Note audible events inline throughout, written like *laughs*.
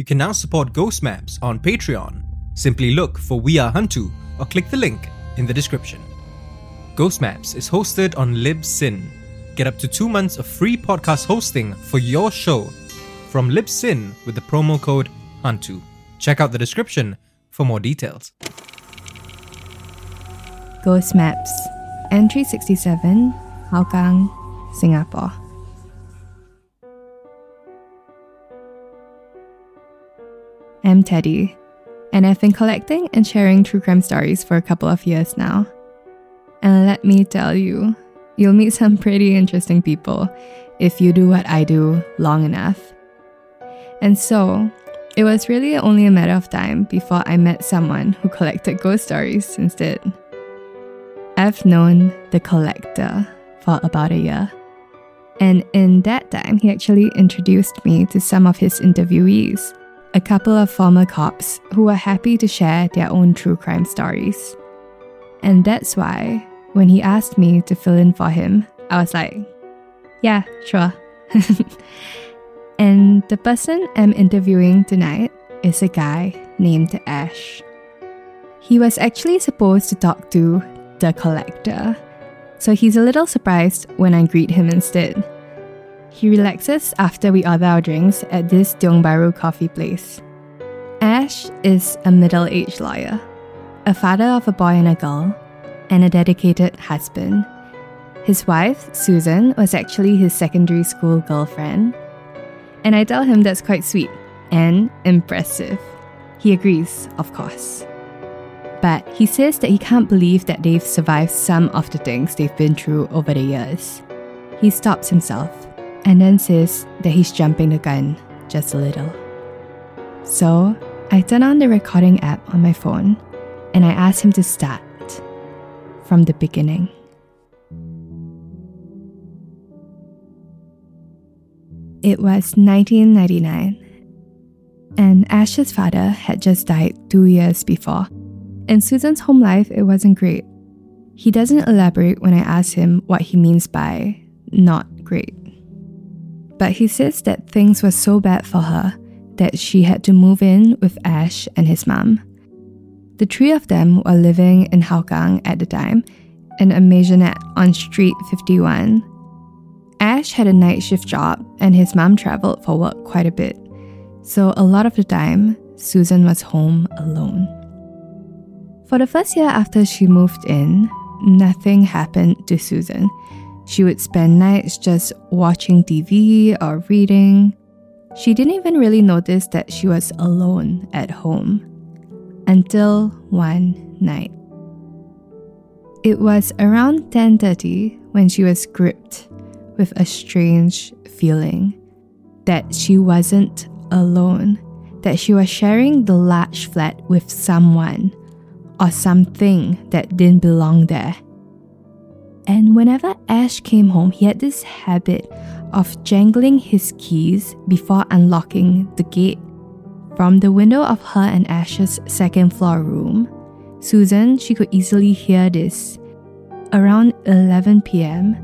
You can now support Ghost Maps on Patreon. Simply look for We Are Hantu or click the link in the description. Ghost Maps is hosted on Libsyn. Get up to two months of free podcast hosting for your show from Libsyn with the promo code HANTU. Check out the description for more details. Ghost Maps, Entry 67, Hougang, Singapore. I'm Teddy, and I've been collecting and sharing true crime stories for a couple of years now. And let me tell you, you'll meet some pretty interesting people if you do what I do long enough. And so, it was really only a matter of time before I met someone who collected ghost stories instead. I've known the collector for about a year. And in that time, he actually introduced me to some of his interviewees, a couple of former cops who were happy to share their own true crime stories. And that's why, when he asked me to fill in for him, I was like, yeah, sure. *laughs* and the person I'm interviewing tonight is a guy named Ash. He was actually supposed to talk to the collector, so he's a little surprised when I greet him instead. He relaxes after we order our drinks at this Tiong Bahru coffee place. Ash is a middle aged lawyer, a father of a boy and a girl, and a dedicated husband. His wife, Susan, was actually his secondary school girlfriend. And I tell him that's quite sweet and impressive. He agrees, of course. But he says that he can't believe that they've survived some of the things they've been through over the years. He stops himself and then says that he's jumping the gun just a little. So I turn on the recording app on my phone and I ask him to start from the beginning. It was 1999, and Ash's father had just died two years before. In Susan's home life, it wasn't great. He doesn't elaborate when I ask him what he means by not great. But he says that things were so bad for her that she had to move in with Ash and his mum. The three of them were living in Hougang at the time, in a maisonette on Street 51. Ash had a night shift job, and his mum traveled for work quite a bit. So, a lot of the time, Susan was home alone. For the first year after she moved in, nothing happened to Susan. She would spend nights just watching TV or reading. She didn't even really notice that she was alone at home until one night. It was around 10:30 when she was gripped with a strange feeling that she wasn't alone, that she was sharing the large flat with someone or something that didn't belong there. And whenever Ash came home, he had this habit of jangling his keys before unlocking the gate. From the window of her and Ash's second floor room, Susan, she could easily hear this. Around 11 pm,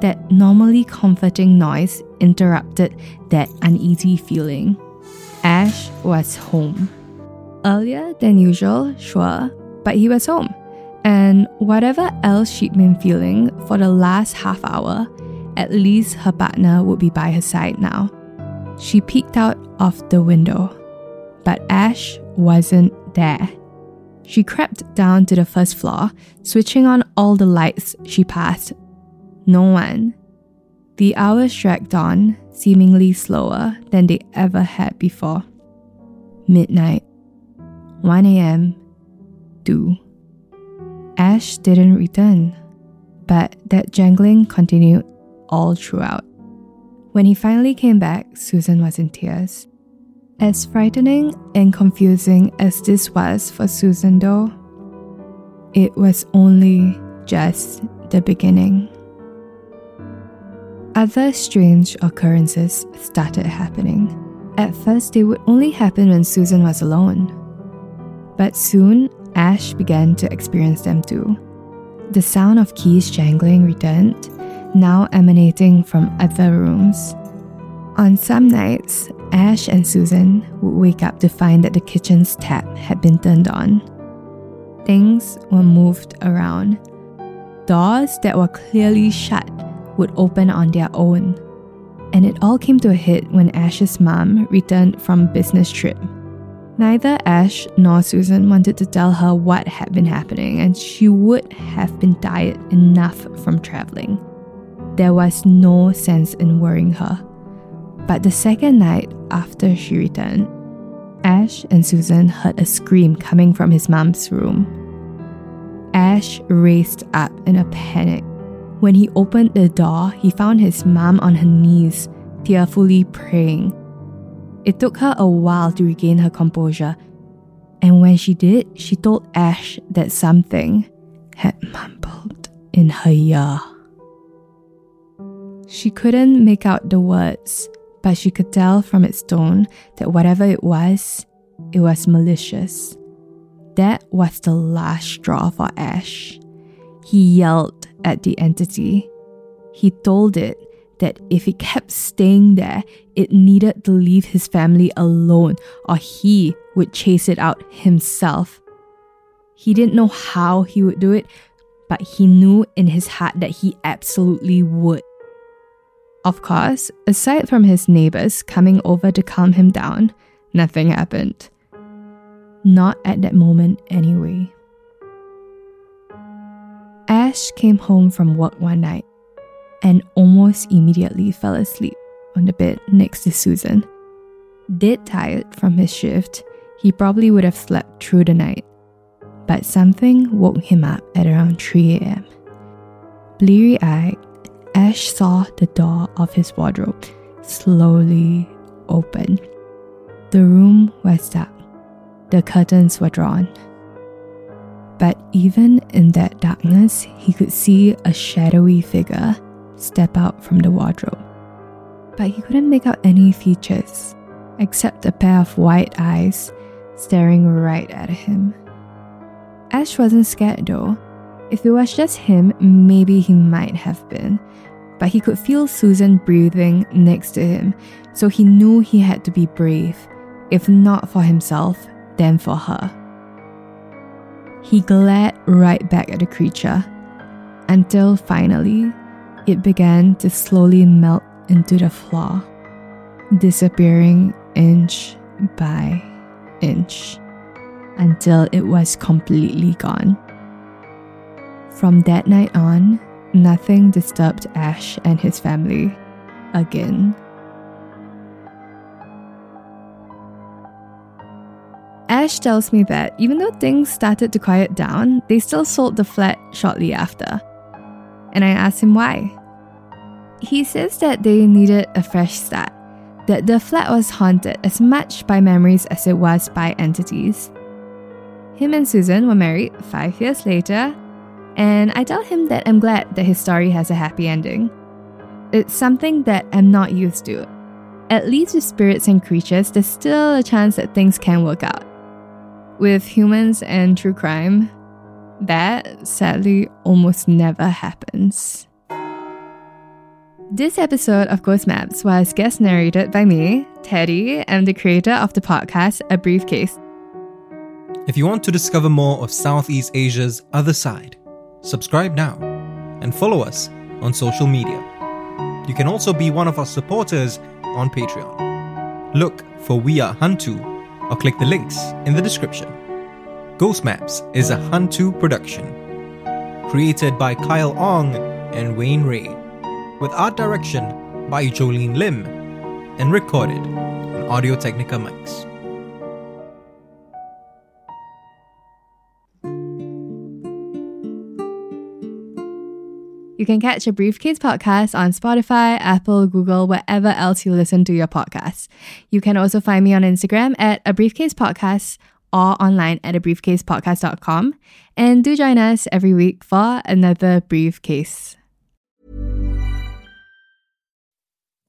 that normally comforting noise interrupted that uneasy feeling. Ash was home. Earlier than usual, sure, but he was home. And whatever else she'd been feeling for the last half hour, at least her partner would be by her side now. She peeked out of the window, but Ash wasn't there. She crept down to the first floor, switching on all the lights she passed. No one. The hours dragged on, seemingly slower than they ever had before. Midnight, 1 a.m., 2. Ash didn't return, but that jangling continued all throughout. When he finally came back, Susan was in tears. As frightening and confusing as this was for Susan, though, it was only just the beginning. Other strange occurrences started happening. At first, they would only happen when Susan was alone. But soon, Ash began to experience them too. The sound of keys jangling returned, now emanating from other rooms. On some nights, Ash and Susan would wake up to find that the kitchen's tap had been turned on. Things were moved around. Doors that were clearly shut would open on their own. And it all came to a head when Ash's mom returned from a business trip. Neither Ash nor Susan wanted to tell her what had been happening, and she would have been tired enough from traveling. There was no sense in worrying her. But the second night after she returned, Ash and Susan heard a scream coming from his mom's room. Ash raced up in a panic when he opened the door, he found his mom on her knees, tearfully praying. It took her a while to regain her composure, and when she did, she told Ash that something had mumbled in her ear. She couldn't make out the words, but she could tell from its tone that whatever it was, it was malicious. That was the last straw for Ash. He yelled at the entity. He told it that if it kept staying there, it needed to leave his family alone or he would chase it out himself. He didn't know how he would do it, but he knew in his heart that he absolutely would. Of course, aside from his neighbors coming over to calm him down, nothing happened. Not at that moment, anyway. Ash came home from work one night and almost immediately fell asleep on the bed next to Susan. Dead tired from his shift, he probably would have slept through the night. But something woke him up at around 3 a.m. Bleary eyed, Ash saw the door of his wardrobe slowly open. The room was dark, the curtains were drawn but even in that darkness, he could see a shadowy figure step out from the wardrobe. But he couldn't make out any features except a pair of white eyes staring right at him. Ash wasn't scared though. If it was just him, maybe he might have been. But he could feel Susan breathing next to him, so he knew he had to be brave, if not for himself, then for her. He glared right back at the creature until finally it began to slowly melt into the floor, disappearing inch by inch until it was completely gone. From that night on, nothing disturbed Ash and his family again. Ash tells me that even though things started to quiet down, they still sold the flat shortly after. And I asked him why. He says that they needed a fresh start, that the flat was haunted as much by memories as it was by entities. Him and Susan were married five years later, and I tell him that I'm glad that his story has a happy ending. It's something that I'm not used to. At least with spirits and creatures, there's still a chance that things can work out. With humans and true crime, that sadly almost never happens. This episode of Ghost Maps was guest narrated by me, Teddy, and the creator of the podcast, A Briefcase. If you want to discover more of Southeast Asia's other side, subscribe now and follow us on social media. You can also be one of our supporters on Patreon. Look for We Are Hantu or click the links in the description. Ghost Maps is a Hantu production, created by Kyle Ong and Wayne Rée, with art direction by Jolene Lim, and recorded on Audio Technica mics. You can catch a Briefcase podcast on Spotify, Apple, Google, wherever else you listen to your podcasts. You can also find me on Instagram at a Briefcase Podcast or online at a briefcasepodcast.com. And do join us every week for another briefcase.